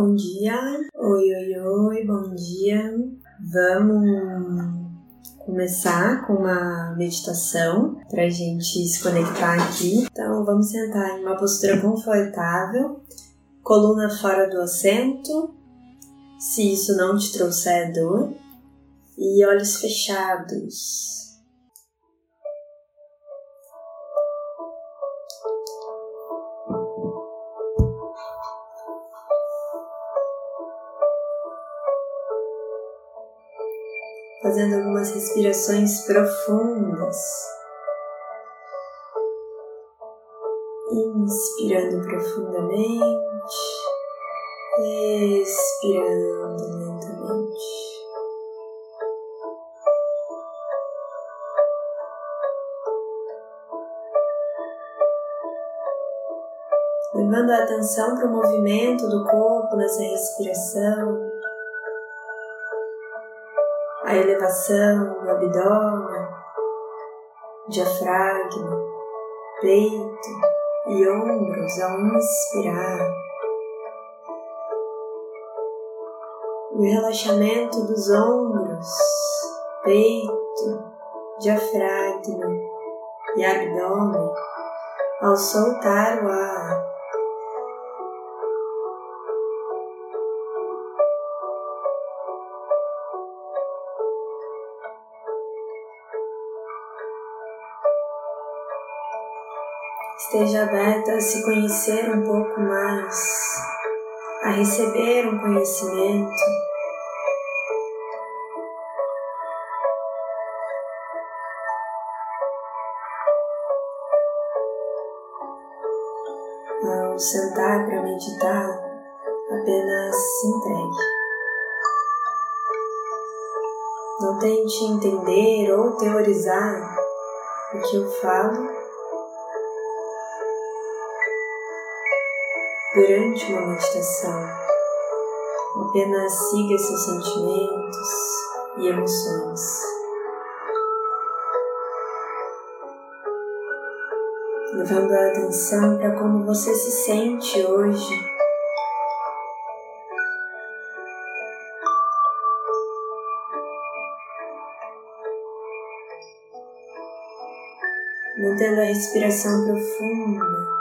bom dia. Oi, oi, oi, bom dia. Vamos começar com uma meditação para a gente se conectar aqui. Então, vamos sentar em uma postura confortável, coluna fora do assento, se isso não te trouxer dor, e olhos fechados. Fazendo algumas respirações profundas. Inspirando profundamente, expirando lentamente. Levando a atenção para o movimento do corpo nessa respiração, a elevação do abdômen, diafragma, peito e ombros ao inspirar. O relaxamento dos ombros, peito, diafragma e abdômen ao soltar o ar. Esteja aberta a se conhecer um pouco mais, a receber um conhecimento. Ao sentar para meditar, apenas se entregue. Não tente entender ou teorizar o que eu falo durante uma meditação. Apenas siga seus sentimentos e emoções. Levando a atenção para como você se sente hoje. Mantendo a respiração profunda.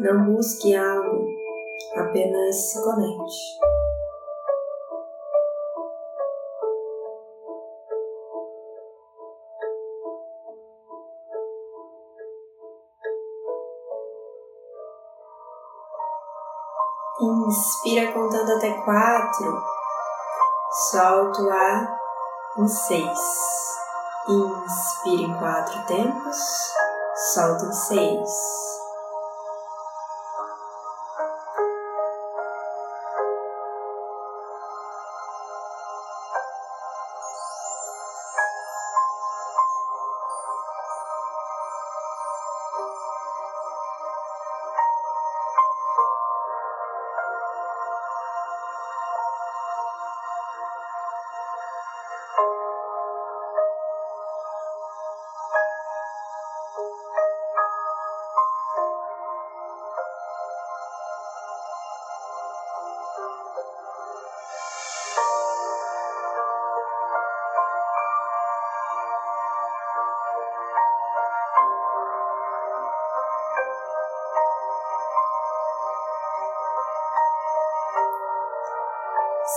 Não busque algo, apenas se conecte. Inspira contando até quatro. Solta o ar em seis. Inspira em quatro tempos. Solta em seis.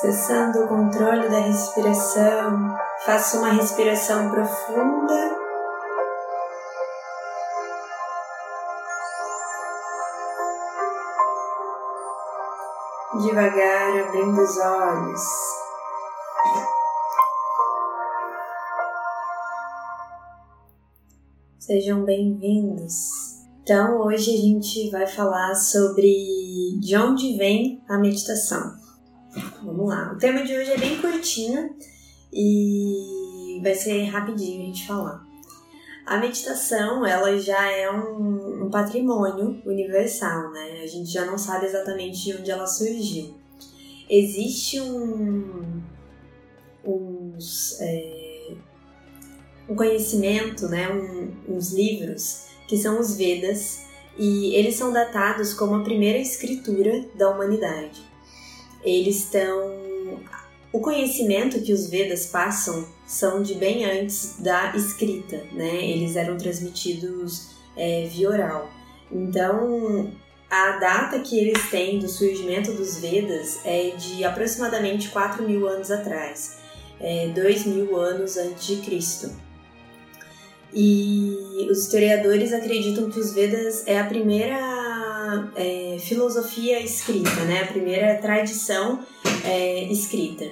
Cessando o controle da respiração, faça uma respiração profunda. Devagar abrindo os olhos. Sejam bem-vindos. Então, hoje a gente vai falar sobre de onde vem a meditação. Vamos lá. O tema de hoje é bem curtinho e vai ser rapidinho a gente falar. A meditação, ela já é um, um patrimônio universal, né? A gente já não sabe exatamente de onde ela surgiu. Existe um, uns, é, um conhecimento, né, um, uns livros que são os Vedas e eles são datados como a primeira escritura da humanidade. Eles estão o conhecimento que os Vedas passam são de bem antes da escrita, né? Eles eram transmitidos é, via oral. Então, a data que eles têm do surgimento dos Vedas é de aproximadamente 4 mil anos atrás, é, 2 mil anos antes de Cristo. E os historiadores acreditam que os Vedas é a primeira é, filosofia escrita, né? a primeira tradição é, escrita.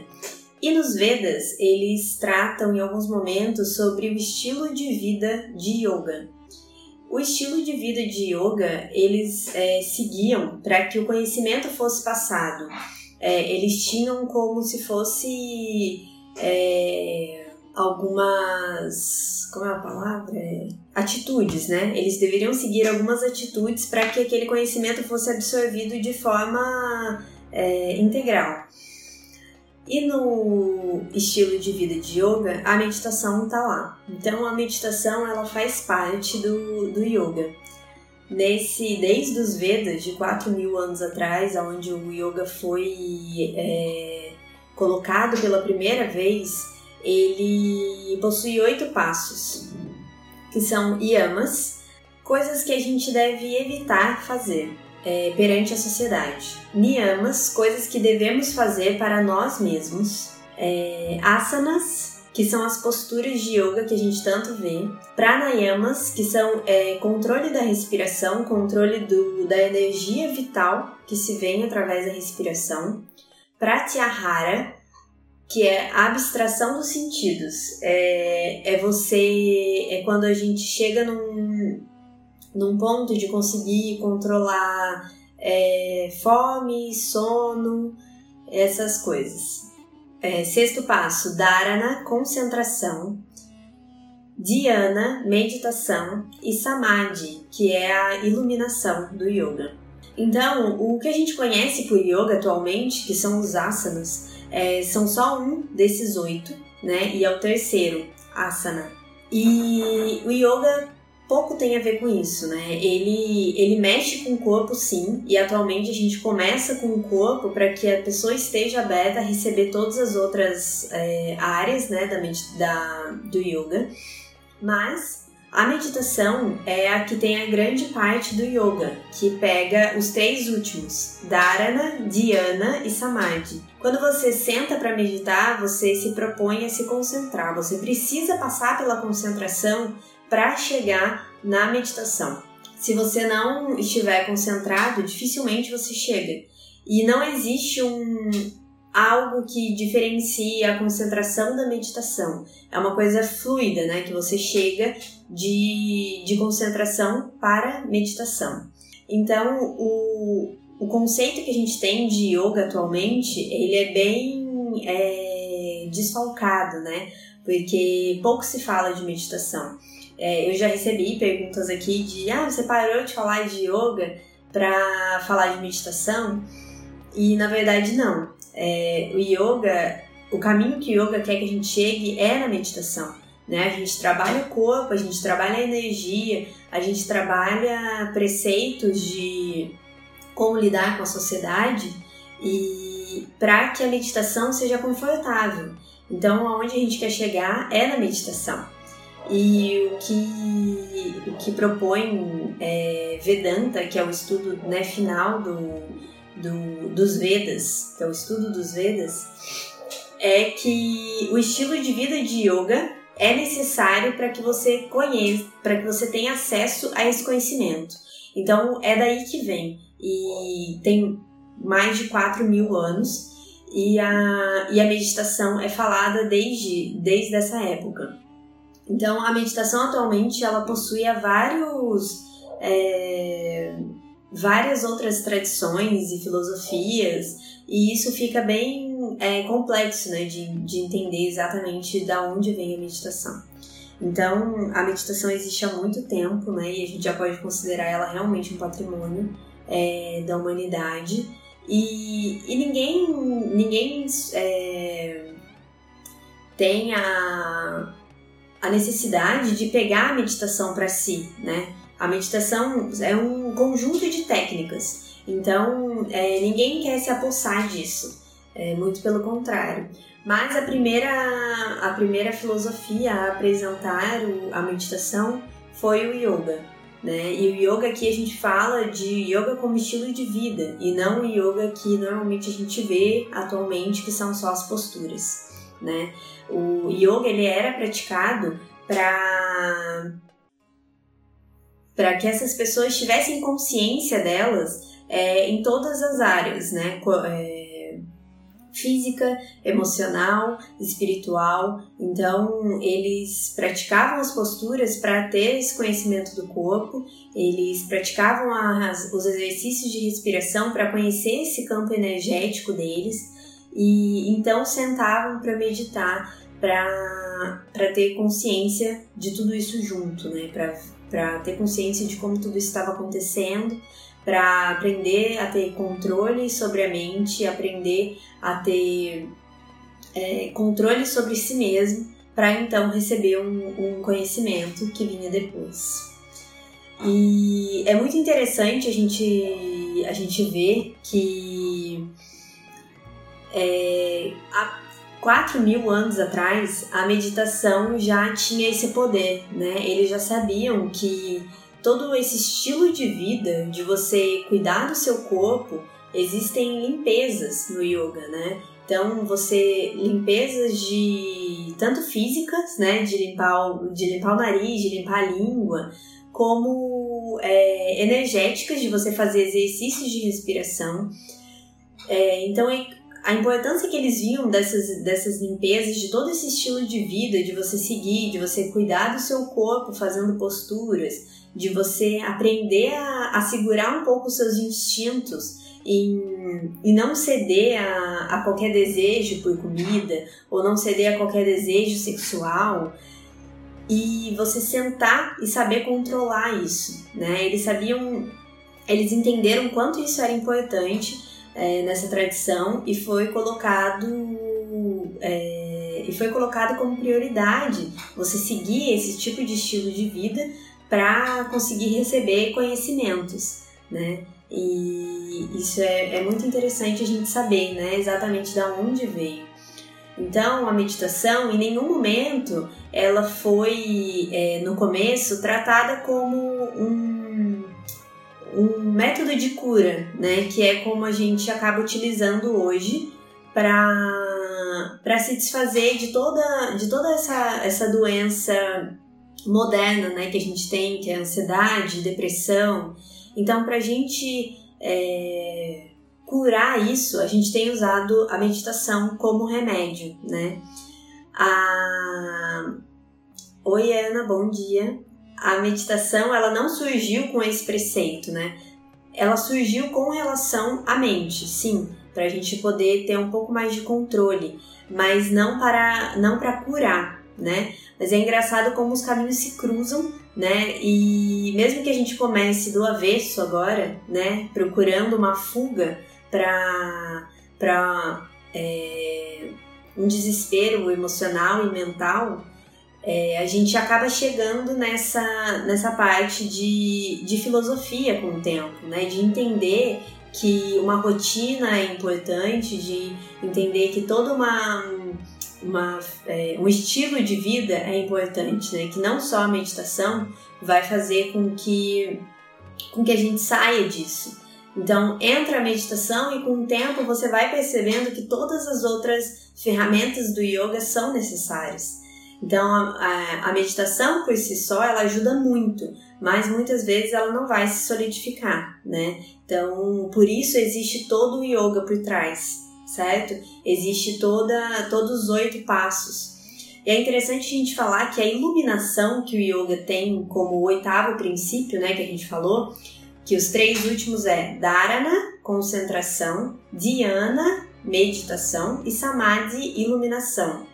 E nos Vedas, eles tratam em alguns momentos sobre o estilo de vida de yoga. O estilo de vida de yoga, eles é, seguiam para que o conhecimento fosse passado. É, eles tinham como se fosse é, algumas. Como é a palavra? Atitudes, né? Eles deveriam seguir algumas atitudes para que aquele conhecimento fosse absorvido de forma é, integral. E no estilo de vida de yoga, a meditação está lá. Então a meditação ela faz parte do, do yoga. Nesse, desde os Vedas, de 4 mil anos atrás, onde o yoga foi é, colocado pela primeira vez, ele possui oito passos, que são yamas, coisas que a gente deve evitar fazer é, perante a sociedade. Niyamas, coisas que devemos fazer para nós mesmos. É, asanas, que são as posturas de yoga que a gente tanto vê. Pranayamas, que são é, controle da respiração, controle do, da energia vital que se vem através da respiração. Pratyahara, que é a abstração dos sentidos. É, é você. É quando a gente chega num, num ponto de conseguir controlar é, fome, sono, essas coisas. É, sexto passo, dharana, concentração. Dhyana, meditação. E samadhi, que é a iluminação do yoga. Então, o que a gente conhece por yoga atualmente, que são os asanas, é, são só um desses oito, né? E é o terceiro, asana. E o yoga pouco tem a ver com isso, né? Ele, ele mexe com o corpo, sim, e atualmente a gente começa com o corpo para que a pessoa esteja aberta a receber todas as outras é, áreas, né, da, da, do yoga. Mas a meditação é a que tem a grande parte do yoga, que pega os três últimos: Dharana, Dhyana e Samadhi. Quando você senta para meditar, você se propõe a se concentrar. Você precisa passar pela concentração para chegar na meditação. Se você não estiver concentrado, dificilmente você chega. E não existe um algo que diferencia a concentração da meditação. É uma coisa fluida, né? Que você chega de, de concentração para meditação. Então, o, o conceito que a gente tem de yoga atualmente, ele é bem é, desfalcado, né? Porque pouco se fala de meditação. É, eu já recebi perguntas aqui de ah, você parou de falar de yoga para falar de meditação? E na verdade não. É, o yoga, o caminho que o yoga quer que a gente chegue é na meditação. Né? A gente trabalha o corpo, a gente trabalha a energia, a gente trabalha preceitos de como lidar com a sociedade e para que a meditação seja confortável. Então, aonde a gente quer chegar é na meditação. E o que, o que propõe é, Vedanta, que é o estudo né, final do, do, dos Vedas, que é o estudo dos Vedas, é que o estilo de vida de yoga é necessário para que você conheça, para que você tenha acesso a esse conhecimento. Então é daí que vem. E tem mais de 4 mil anos e a, e a meditação é falada desde, desde essa época. Então, a meditação atualmente ela possui vários, é, várias outras tradições e filosofias, e isso fica bem é, complexo né, de, de entender exatamente da onde vem a meditação. Então, a meditação existe há muito tempo, né, e a gente já pode considerar ela realmente um patrimônio é, da humanidade. E, e ninguém, ninguém é, tem a, a necessidade de pegar a meditação para si, né? A meditação é um conjunto de técnicas, então é, ninguém quer se apossar disso, é, muito pelo contrário. Mas a primeira, a primeira filosofia a apresentar o, a meditação foi o yoga. Né? E o yoga aqui a gente fala de yoga como estilo de vida e não o yoga que normalmente a gente vê atualmente, que são só as posturas. Né? O yoga ele era praticado para para que essas pessoas tivessem consciência delas é, em todas as áreas, né? É, física, emocional, espiritual. Então, eles praticavam as posturas para ter esse conhecimento do corpo, eles praticavam as, os exercícios de respiração para conhecer esse campo energético deles e então sentavam para meditar, para ter consciência de tudo isso junto, né? Para ter consciência de como tudo estava acontecendo para aprender a ter controle sobre a mente, aprender a ter é, controle sobre si mesmo, para então receber um, um conhecimento que vinha depois. E é muito interessante a gente, a gente ver que é, há 4 mil anos atrás a meditação já tinha esse poder, né? Eles já sabiam que todo esse estilo de vida, de você cuidar do seu corpo, existem limpezas no yoga, né? Então, você limpezas de tanto físicas, né, de limpar o, de limpar o nariz, de limpar a língua, como é, energéticas de você fazer exercícios de respiração. É, então, a importância que eles viam dessas, dessas limpezas, de todo esse estilo de vida, de você seguir, de você cuidar do seu corpo fazendo posturas, de você aprender a, a segurar um pouco os seus instintos e, e não ceder a, a qualquer desejo por comida ou não ceder a qualquer desejo sexual e você sentar e saber controlar isso, né? Eles sabiam, eles entenderam quanto isso era importante é, nessa tradição e foi colocado é, e foi colocado como prioridade você seguir esse tipo de estilo de vida para conseguir receber conhecimentos, né? E isso é, é, muito interessante a gente saber, né? Exatamente da onde veio. Então, a meditação, em nenhum momento, ela foi, é, no começo, tratada como um, um método de cura, né? Que é como a gente acaba utilizando hoje para se desfazer de toda, de toda essa, essa doença moderna, né, que a gente tem, que é ansiedade, depressão. Então, para a gente é, curar isso, a gente tem usado a meditação como remédio, né? A... Oi, Ana, bom dia. A meditação, ela não surgiu com esse preceito, né? Ela surgiu com relação à mente, sim, para a gente poder ter um pouco mais de controle, mas não para não para curar, né? Mas é engraçado como os caminhos se cruzam, né? E mesmo que a gente comece do avesso agora, né? Procurando uma fuga para para é, um desespero emocional e mental, é, a gente acaba chegando nessa, nessa parte de, de filosofia com o tempo, né? De entender que uma rotina é importante, de entender que toda uma uma, é, um estilo de vida é importante, né? Que não só a meditação vai fazer com que, com que a gente saia disso. Então, entra a meditação e com o tempo você vai percebendo que todas as outras ferramentas do yoga são necessárias. Então, a, a, meditação por si só, ela ajuda muito, mas muitas vezes ela não vai se solidificar, né? Então, por isso existe todo o yoga por trás certo? Existe toda, todos os oito passos. E é interessante a gente falar que a iluminação que o yoga tem como oitavo princípio, né, que a gente falou, que os três últimos é dharana, concentração, dhyana, meditação e samadhi, iluminação.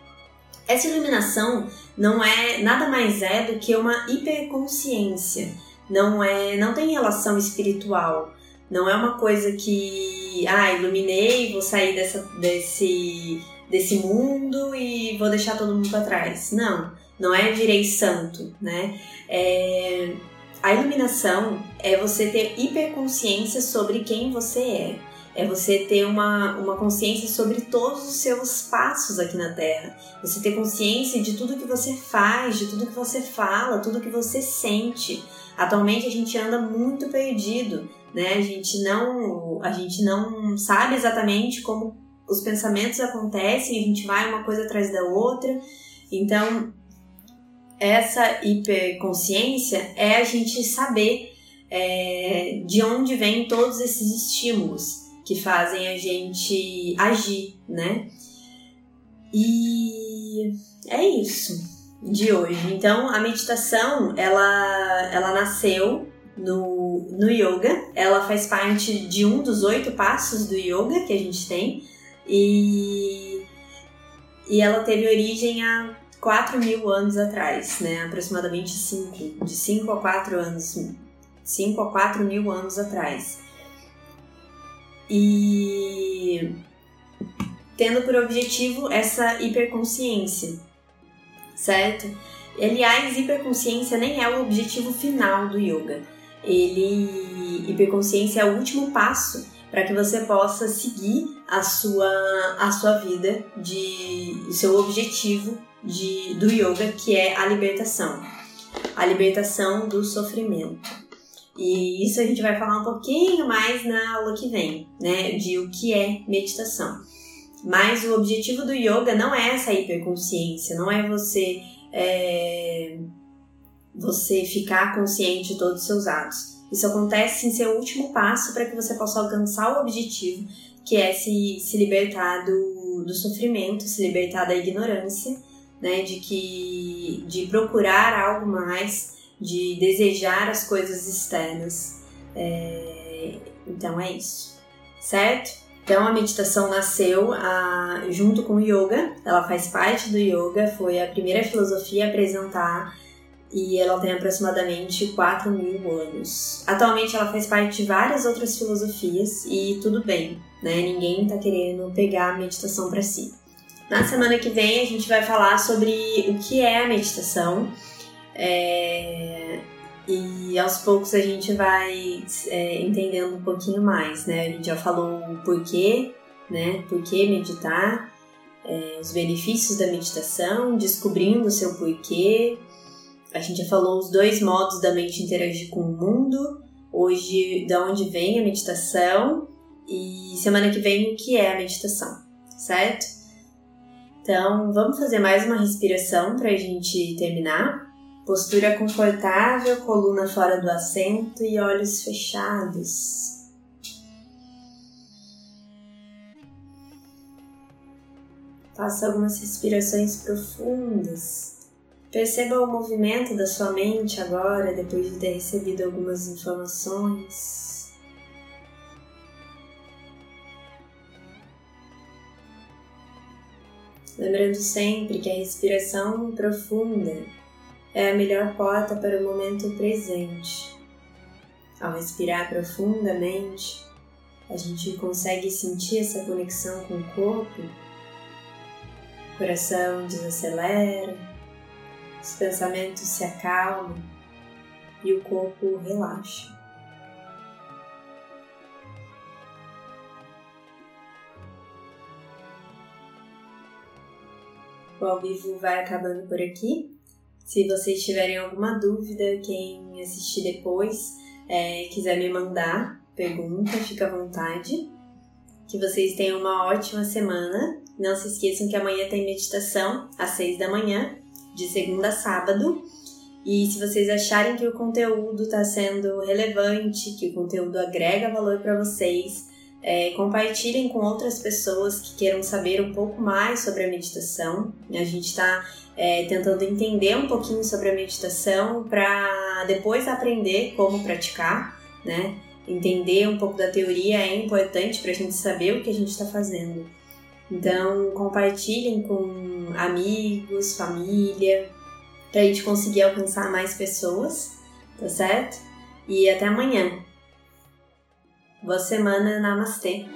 Essa iluminação não é nada mais é do que uma hiperconsciência. Não é, não tem relação espiritual. Não é uma coisa que, ah, iluminei, vou sair dessa, desse, desse mundo e vou deixar todo mundo para trás. Não. não é virei santo, né? É, a iluminação é você ter hiperconsciência sobre quem você é. É você ter uma, uma consciência sobre todos os seus passos aqui na Terra. Você ter consciência de tudo que você faz, de tudo que você fala, tudo que você sente. Atualmente a gente anda muito perdido, né? A gente não, a gente não sabe exatamente como os pensamentos acontecem, a gente vai uma coisa atrás da outra. Então, essa hiperconsciência é a gente saber é, de onde vêm todos esses estímulos que fazem a gente agir, né? E é isso de hoje. Então, a meditação, ela, ela nasceu no, no yoga. Ela faz parte de um dos oito passos do yoga que a gente tem. E, e ela teve origem há 4 mil anos atrás, né? Aproximadamente 5, de 5 a 4 anos, 5 a 4 mil anos atrás. E tendo por objetivo essa hiperconsciência, certo? Aliás, hiperconsciência nem é o objetivo final do yoga. Ele hiperconsciência é o último passo para que você possa seguir a sua a sua vida de o seu objetivo de, do yoga, que é a libertação. A libertação do sofrimento. E isso a gente vai falar um pouquinho mais na aula que vem, né? De o que é meditação. Mas o objetivo do yoga não é essa hiperconsciência, não é você é, você ficar consciente de todos os seus atos. Isso acontece em seu último passo para que você possa alcançar o objetivo, que é se, se libertar do, do sofrimento, se libertar da ignorância né? De que de procurar algo mais, de desejar as coisas externas. É, então é isso, certo? Então a meditação nasceu a, junto com o yoga, ela faz parte do yoga, foi a primeira filosofia a apresentar e ela tem aproximadamente 4 mil anos. Atualmente ela faz parte de várias outras filosofias e tudo bem, né? Ninguém está querendo pegar a meditação para si. Na semana que vem a gente vai falar sobre o que é a meditação. É, e aos poucos a gente vai é, entendendo um pouquinho mais, né? A gente já falou o porquê, né? Por que meditar, é, os benefícios da meditação, descobrindo o seu porquê. A gente já falou os dois modos da mente interagir com o mundo. Hoje, da onde vem a meditação e semana que vem o que é a meditação, certo? Então, vamos fazer mais uma respiração para a gente terminar. Postura confortável, coluna fora do assento e olhos fechados. Faça algumas respirações profundas. Perceba o movimento da sua mente agora, depois de ter recebido algumas informações. lembrando sempre que a respiração profunda é a melhor porta para o momento presente. Ao respirar profundamente, a gente consegue sentir essa conexão com o corpo, o coração desacelera, os pensamentos se acalmam e o corpo relaxa. O ao vivo vai acabando por aqui. Se vocês tiverem alguma dúvida, quem assistir depois é, quiser me mandar pergunta, fica à vontade. Que vocês tenham uma ótima semana. Não se esqueçam que amanhã tem meditação às seis da manhã, de segunda a sábado. E se vocês acharem que o conteúdo está sendo relevante, que o conteúdo agrega valor para vocês, é, compartilhem com outras pessoas que queiram saber um pouco mais sobre a meditação. A gente está é, tentando entender um pouquinho sobre a meditação para depois aprender como praticar, né? Entender um pouco da teoria é importante para a gente saber o que a gente está fazendo. Então, compartilhem com amigos, família, para a gente conseguir alcançar mais pessoas, tá certo? E até amanhã! Boa semana, Namastê!